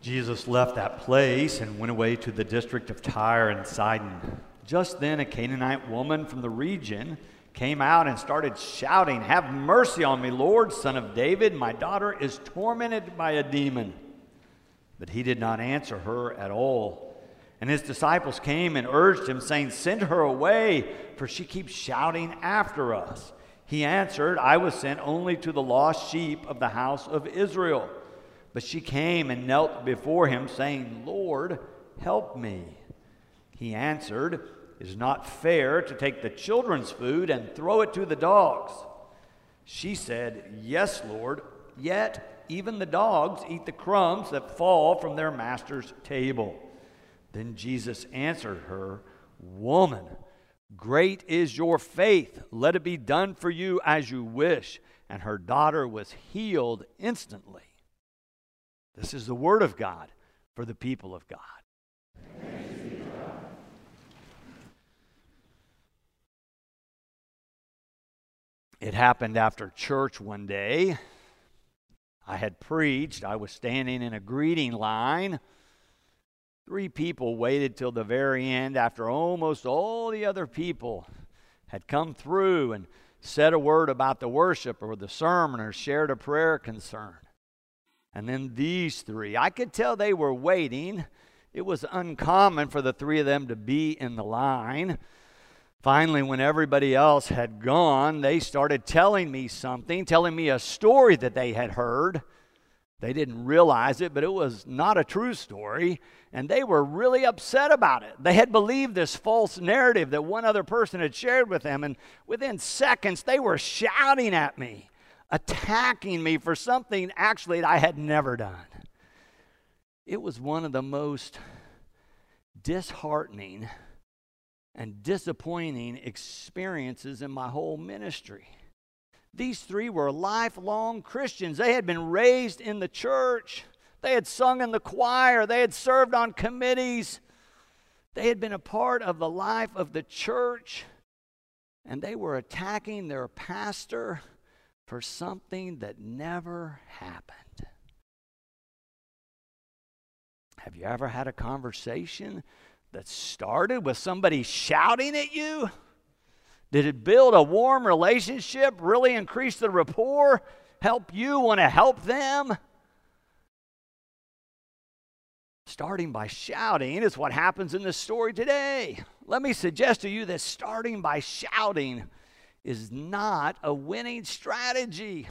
Jesus left that place and went away to the district of Tyre and Sidon. Just then, a Canaanite woman from the region came out and started shouting, Have mercy on me, Lord, son of David. My daughter is tormented by a demon. But he did not answer her at all. And his disciples came and urged him, saying, Send her away, for she keeps shouting after us. He answered, I was sent only to the lost sheep of the house of Israel. But she came and knelt before him, saying, Lord, help me. He answered, It is not fair to take the children's food and throw it to the dogs. She said, Yes, Lord, yet even the dogs eat the crumbs that fall from their master's table. Then Jesus answered her, Woman, great is your faith. Let it be done for you as you wish. And her daughter was healed instantly. This is the word of God for the people of God. It happened after church one day. I had preached. I was standing in a greeting line. Three people waited till the very end after almost all the other people had come through and said a word about the worship or the sermon or shared a prayer concern. And then these three, I could tell they were waiting. It was uncommon for the three of them to be in the line. Finally, when everybody else had gone, they started telling me something, telling me a story that they had heard. They didn't realize it, but it was not a true story, and they were really upset about it. They had believed this false narrative that one other person had shared with them, and within seconds, they were shouting at me attacking me for something actually I had never done. It was one of the most disheartening and disappointing experiences in my whole ministry. These three were lifelong Christians. They had been raised in the church, they had sung in the choir, they had served on committees, they had been a part of the life of the church, and they were attacking their pastor for something that never happened. Have you ever had a conversation that started with somebody shouting at you? Did it build a warm relationship, really increase the rapport, help you want to help them? Starting by shouting is what happens in this story today. Let me suggest to you that starting by shouting is not a winning strategy.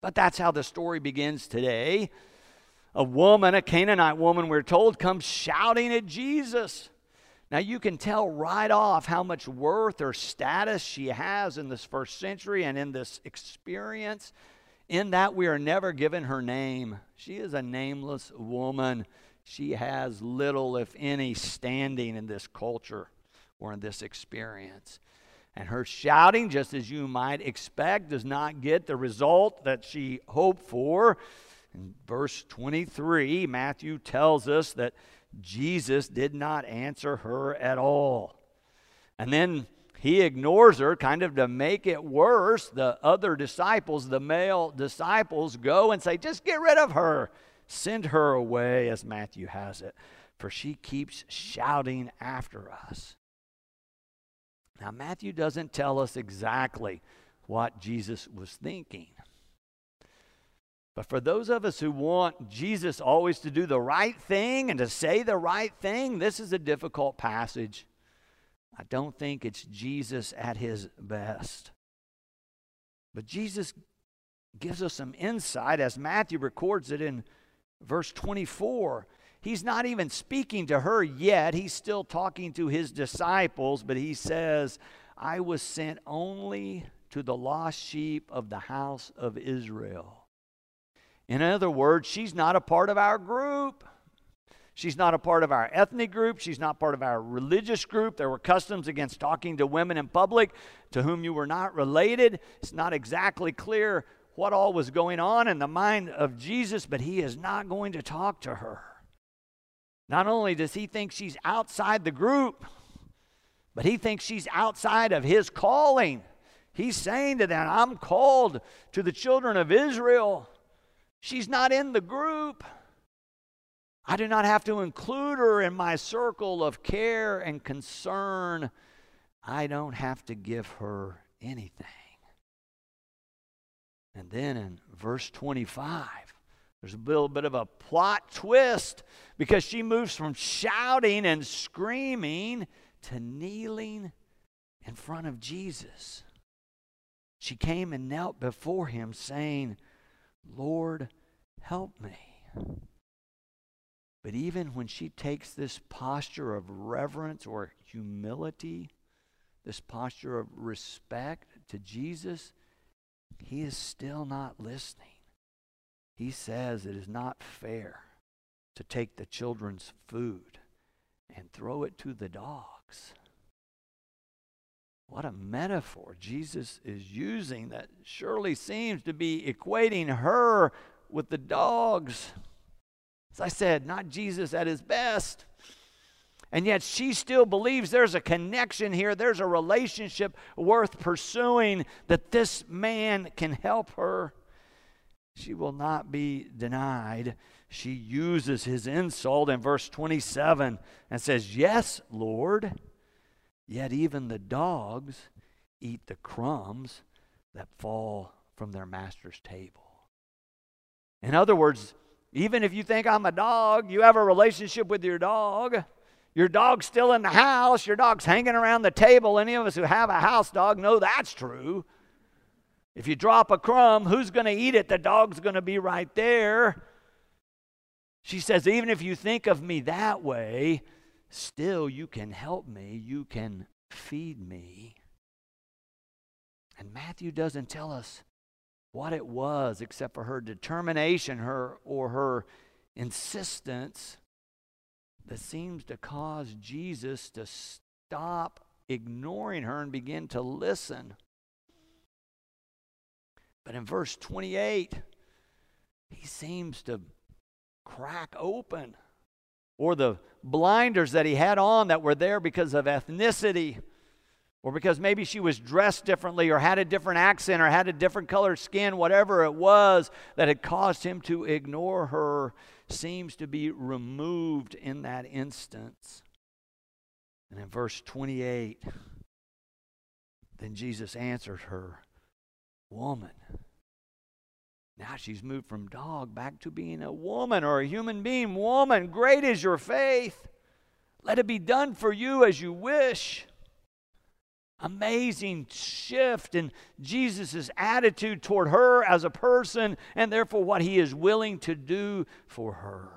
But that's how the story begins today. A woman, a Canaanite woman, we're told, comes shouting at Jesus. Now, you can tell right off how much worth or status she has in this first century and in this experience, in that we are never given her name. She is a nameless woman. She has little, if any, standing in this culture or in this experience. And her shouting, just as you might expect, does not get the result that she hoped for. In verse 23, Matthew tells us that Jesus did not answer her at all. And then he ignores her, kind of to make it worse. The other disciples, the male disciples, go and say, Just get rid of her. Send her away, as Matthew has it, for she keeps shouting after us. Now, Matthew doesn't tell us exactly what Jesus was thinking. But for those of us who want Jesus always to do the right thing and to say the right thing, this is a difficult passage. I don't think it's Jesus at his best. But Jesus gives us some insight as Matthew records it in verse 24. He's not even speaking to her yet. He's still talking to his disciples, but he says, I was sent only to the lost sheep of the house of Israel. In other words, she's not a part of our group. She's not a part of our ethnic group. She's not part of our religious group. There were customs against talking to women in public to whom you were not related. It's not exactly clear what all was going on in the mind of Jesus, but he is not going to talk to her. Not only does he think she's outside the group, but he thinks she's outside of his calling. He's saying to them, I'm called to the children of Israel. She's not in the group. I do not have to include her in my circle of care and concern. I don't have to give her anything. And then in verse 25, there's a little bit of a plot twist because she moves from shouting and screaming to kneeling in front of Jesus. She came and knelt before him, saying, Lord, help me. But even when she takes this posture of reverence or humility, this posture of respect to Jesus, he is still not listening. He says it is not fair to take the children's food and throw it to the dogs. What a metaphor Jesus is using that surely seems to be equating her with the dogs. As I said, not Jesus at his best. And yet she still believes there's a connection here, there's a relationship worth pursuing, that this man can help her. She will not be denied. She uses his insult in verse 27 and says, Yes, Lord, yet even the dogs eat the crumbs that fall from their master's table. In other words, even if you think I'm a dog, you have a relationship with your dog. Your dog's still in the house. Your dog's hanging around the table. Any of us who have a house dog know that's true. If you drop a crumb, who's going to eat it? The dog's going to be right there. She says, even if you think of me that way, still you can help me. You can feed me. And Matthew doesn't tell us what it was except for her determination her or her insistence that seems to cause Jesus to stop ignoring her and begin to listen. But in verse 28, he seems to crack open, or the blinders that he had on that were there because of ethnicity, or because maybe she was dressed differently, or had a different accent, or had a different color skin, whatever it was that had caused him to ignore her seems to be removed in that instance. And in verse 28, then Jesus answered her, Woman. Now she's moved from dog back to being a woman or a human being. Woman, great is your faith. Let it be done for you as you wish amazing shift in Jesus' attitude toward her as a person and therefore what he is willing to do for her.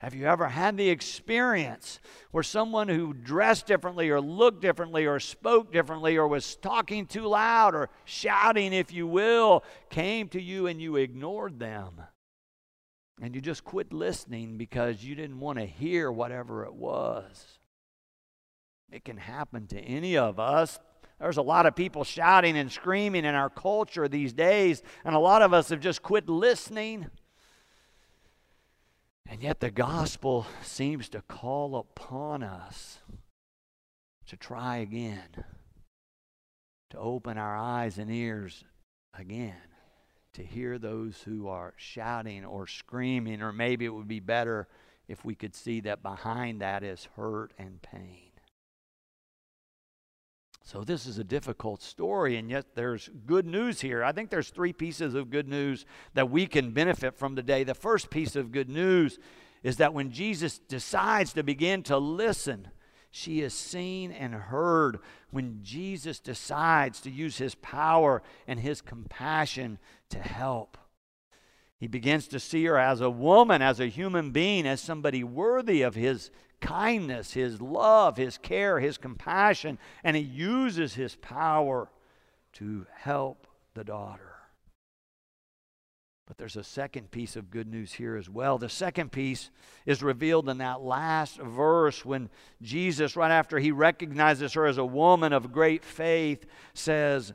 Have you ever had the experience where someone who dressed differently or looked differently or spoke differently or was talking too loud or shouting, if you will, came to you and you ignored them? And you just quit listening because you didn't want to hear whatever it was. It can happen to any of us. There's a lot of people shouting and screaming in our culture these days, and a lot of us have just quit listening. And yet, the gospel seems to call upon us to try again, to open our eyes and ears again, to hear those who are shouting or screaming, or maybe it would be better if we could see that behind that is hurt and pain. So, this is a difficult story, and yet there's good news here. I think there's three pieces of good news that we can benefit from today. The first piece of good news is that when Jesus decides to begin to listen, she is seen and heard. When Jesus decides to use his power and his compassion to help, he begins to see her as a woman, as a human being, as somebody worthy of his kindness, his love, his care, his compassion, and he uses his power to help the daughter. But there's a second piece of good news here as well. The second piece is revealed in that last verse when Jesus, right after he recognizes her as a woman of great faith, says,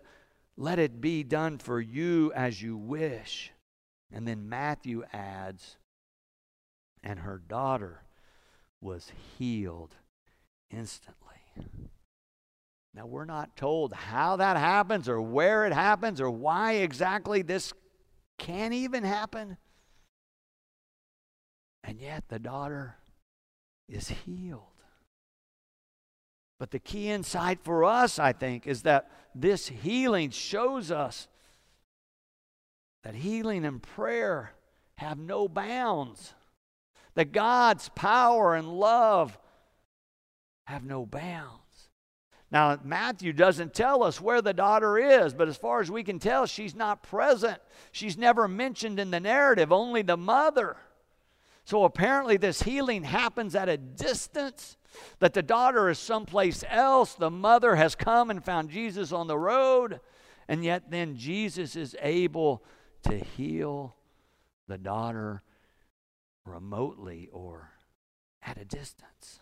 Let it be done for you as you wish. And then Matthew adds, And her daughter was healed instantly. Now, we're not told how that happens or where it happens or why exactly this can't even happen. And yet the daughter is healed. But the key insight for us, I think, is that this healing shows us that healing and prayer have no bounds, that God's power and love have no bounds. Now, Matthew doesn't tell us where the daughter is, but as far as we can tell, she's not present. She's never mentioned in the narrative, only the mother. So apparently, this healing happens at a distance, that the daughter is someplace else. The mother has come and found Jesus on the road, and yet then Jesus is able to heal the daughter remotely or at a distance.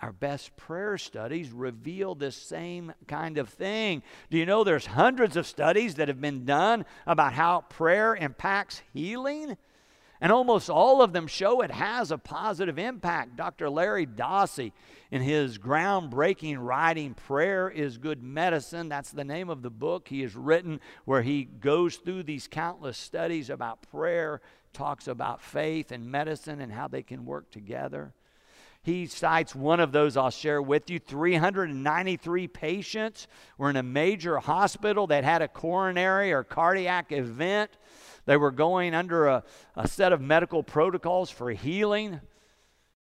Our best prayer studies reveal this same kind of thing. Do you know there's hundreds of studies that have been done about how prayer impacts healing? And almost all of them show it has a positive impact. Dr. Larry Dossey, in his groundbreaking writing, Prayer is Good Medicine, that's the name of the book he has written, where he goes through these countless studies about prayer, talks about faith and medicine and how they can work together. He cites one of those I'll share with you. 393 patients were in a major hospital that had a coronary or cardiac event. They were going under a, a set of medical protocols for healing.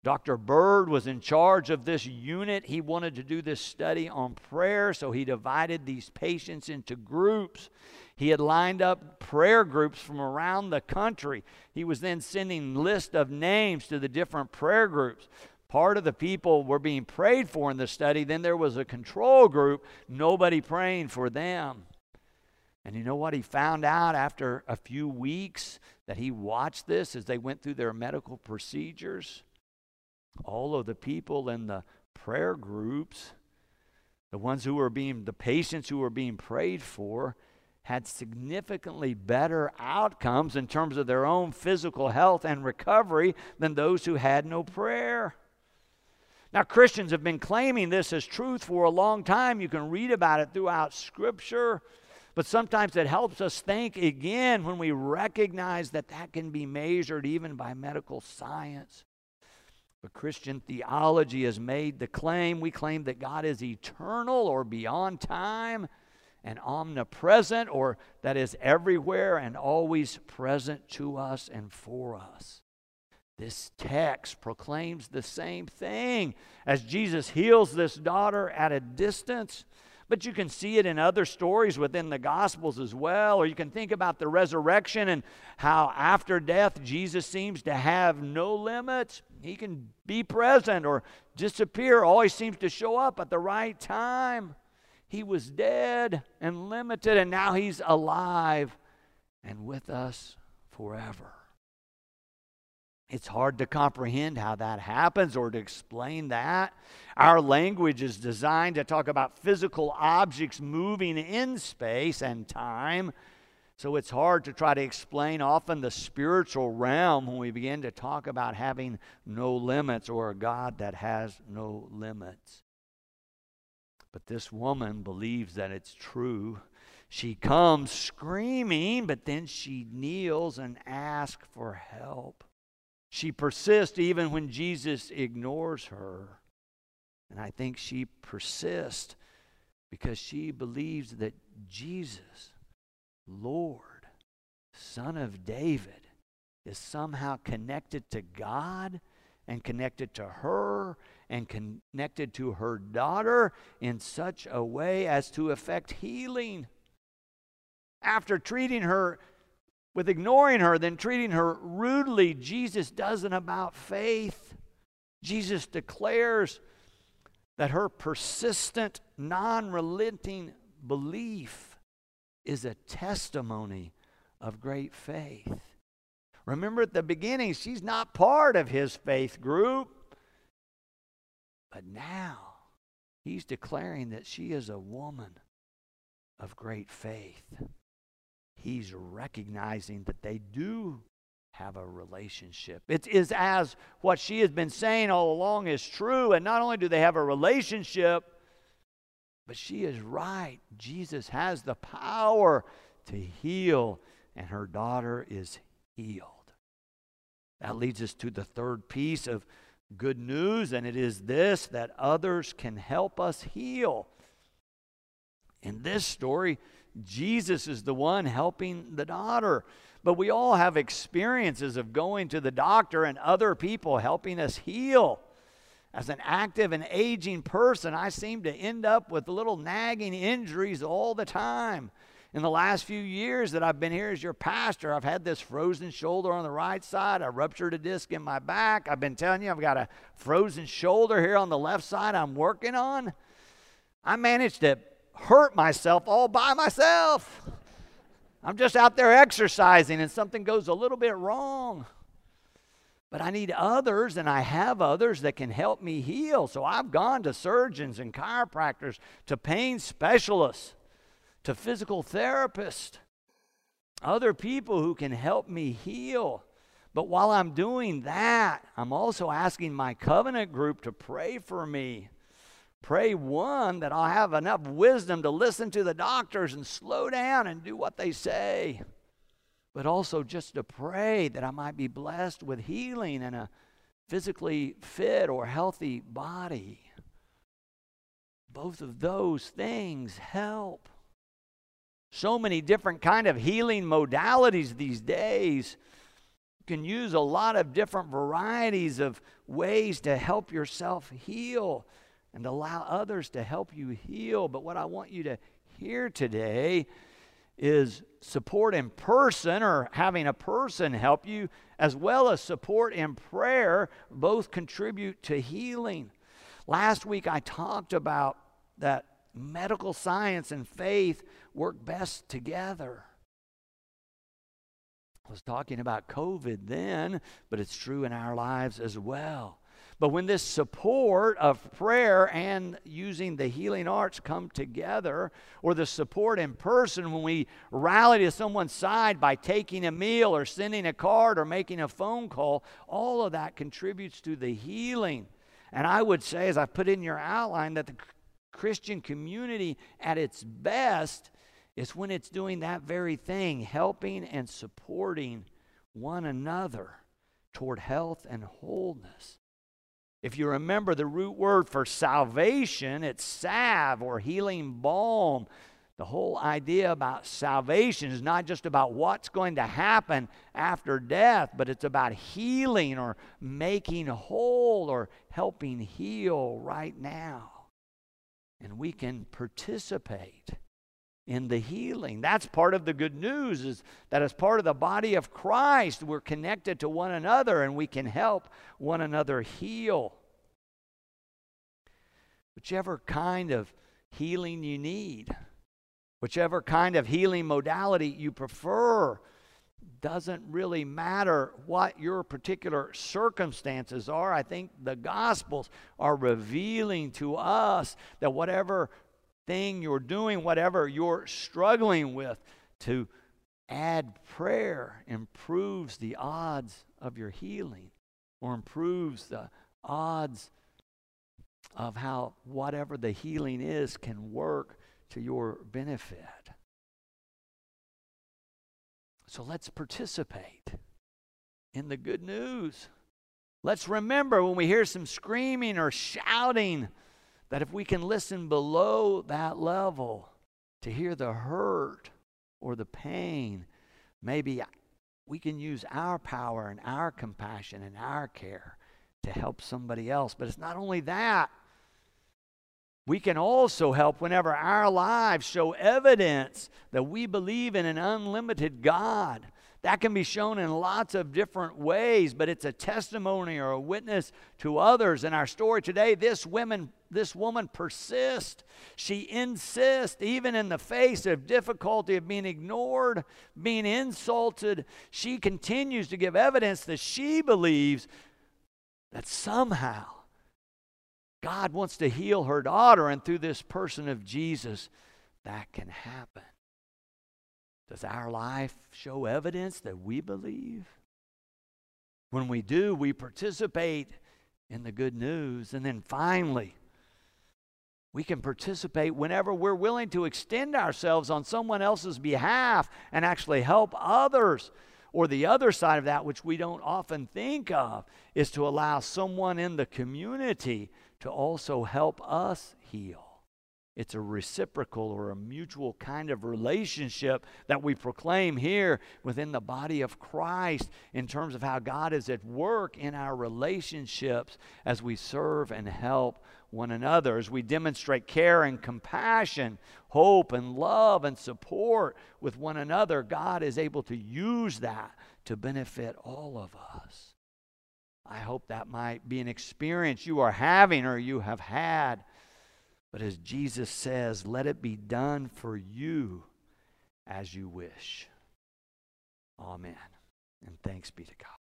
Dr. Byrd was in charge of this unit. He wanted to do this study on prayer, so he divided these patients into groups. He had lined up prayer groups from around the country. He was then sending list of names to the different prayer groups part of the people were being prayed for in the study. Then there was a control group, nobody praying for them. And you know what he found out after a few weeks that he watched this as they went through their medical procedures? All of the people in the prayer groups, the ones who were being, the patients who were being prayed for, had significantly better outcomes in terms of their own physical health and recovery than those who had no prayer. Now, Christians have been claiming this as truth for a long time. You can read about it throughout Scripture. But sometimes it helps us think again when we recognize that that can be measured even by medical science. But Christian theology has made the claim we claim that God is eternal or beyond time and omnipresent, or that is everywhere and always present to us and for us. This text proclaims the same thing as Jesus heals this daughter at a distance. But you can see it in other stories within the Gospels as well. Or you can think about the resurrection and how after death, Jesus seems to have no limits. He can be present or disappear, always seems to show up at the right time. He was dead and limited, and now he's alive and with us forever. It's hard to comprehend how that happens or to explain that. Our language is designed to talk about physical objects moving in space and time. So it's hard to try to explain often the spiritual realm when we begin to talk about having no limits or a God that has no limits. But this woman believes that it's true. She comes screaming, but then she kneels and asks for help. She persists even when Jesus ignores her. And I think she persists because she believes that Jesus, Lord, Son of David, is somehow connected to God and connected to her and connected to her daughter in such a way as to effect healing. After treating her with ignoring her, then treating her rudely. Jesus does not about faith. Jesus declares that her persistent, non relenting belief is a testimony of great faith. Remember at the beginning, she's not part of his faith group. But now, he's declaring that she is a woman of great faith he's recognizing that they do have a relationship. It is as what she has been saying all along is true. And not only do they have a relationship, but she is right. Jesus has the power to heal and her daughter is healed. That leads us to the third piece of good news, and it is this that others can help us heal. In this story, Jesus is the one helping the daughter. But we all have experiences of going to the doctor and other people helping us heal. As an active and aging person, I seem to end up with little nagging injuries all the time. In the last few years that I've been here as your pastor, I've had this frozen shoulder on the right side. I ruptured a disc in my back. I've been telling you, I've got a frozen shoulder here on the left side I'm working on. I managed to hurt myself all by myself. I'm just out there exercising and something goes a little bit wrong. But I need others, and I have others that can help me heal. So I've gone to surgeons and chiropractors, to pain specialists, to physical therapists, other people who can help me heal. But while I'm doing that, I'm also asking my covenant group to pray for me. Pray, one, that I'll have enough wisdom to listen to the doctors and slow down and do what they say. But also just to pray that I might be blessed with healing and a physically fit or healthy body. Both of those things help. So many different kind of healing modalities these days. You can use a lot of different varieties of ways to help yourself heal and allow others to help you heal. But what I want you to hear today is support in person or having a person help you, as well as support in prayer, both contribute to healing. Last week I talked about that medical science and faith work best together. I was talking about COVID then, but it's true in our lives as well. But when this support of prayer and using the healing arts come together, or the support in person when we rally to someone's side by taking a meal or sending a card or making a phone call, all of that contributes to the healing. And I would say, as I put in your outline, that the Christian community at its best is when it's doing that very thing, helping and supporting one another toward health and wholeness. If you remember the root word for salvation, it's salve or healing balm. The whole idea about salvation is not just about what's going to happen after death, but it's about healing or making whole or helping heal right now. And we can participate in the healing. That's part of the good news is that as part of the body of Christ, we're connected to one another and we can help one another heal. Whichever kind of healing you need, whichever kind of healing modality you prefer, doesn't really matter what your particular circumstances are. I think the Gospels are revealing to us that whatever thing you're doing, whatever you're struggling with, to add prayer improves the odds of your healing or improves the odds of how whatever the healing is can work to your benefit. So let's participate in the good news. Let's remember when we hear some screaming or shouting that if we can listen below that level to hear the hurt or the pain, maybe we can use our power and our compassion and our care to help somebody else. But it's not only that. We can also help whenever our lives show evidence that we believe in an unlimited God. That can be shown in lots of different ways, but it's a testimony or a witness to others. In our story today, this woman, this woman persists. She insists, even in the face of difficulty of being ignored, being insulted, she continues to give evidence that she believes that somehow God wants to heal her daughter, and through this person of Jesus, that can happen. Does our life show evidence that we believe? When we do, we participate in the good news. And then finally, We can participate whenever we're willing to extend ourselves on someone else's behalf and actually help others. Or the other side of that, which we don't often think of, is to allow someone in the community to also help us heal. It's a reciprocal or a mutual kind of relationship that we proclaim here within the body of Christ in terms of how God is at work in our relationships as we serve and help one another, as we demonstrate care and compassion, hope and love and support with one another. God is able to use that to benefit all of us. I hope that might be an experience you are having or you have had but as Jesus says, let it be done for you as you wish. Amen. And thanks be to God.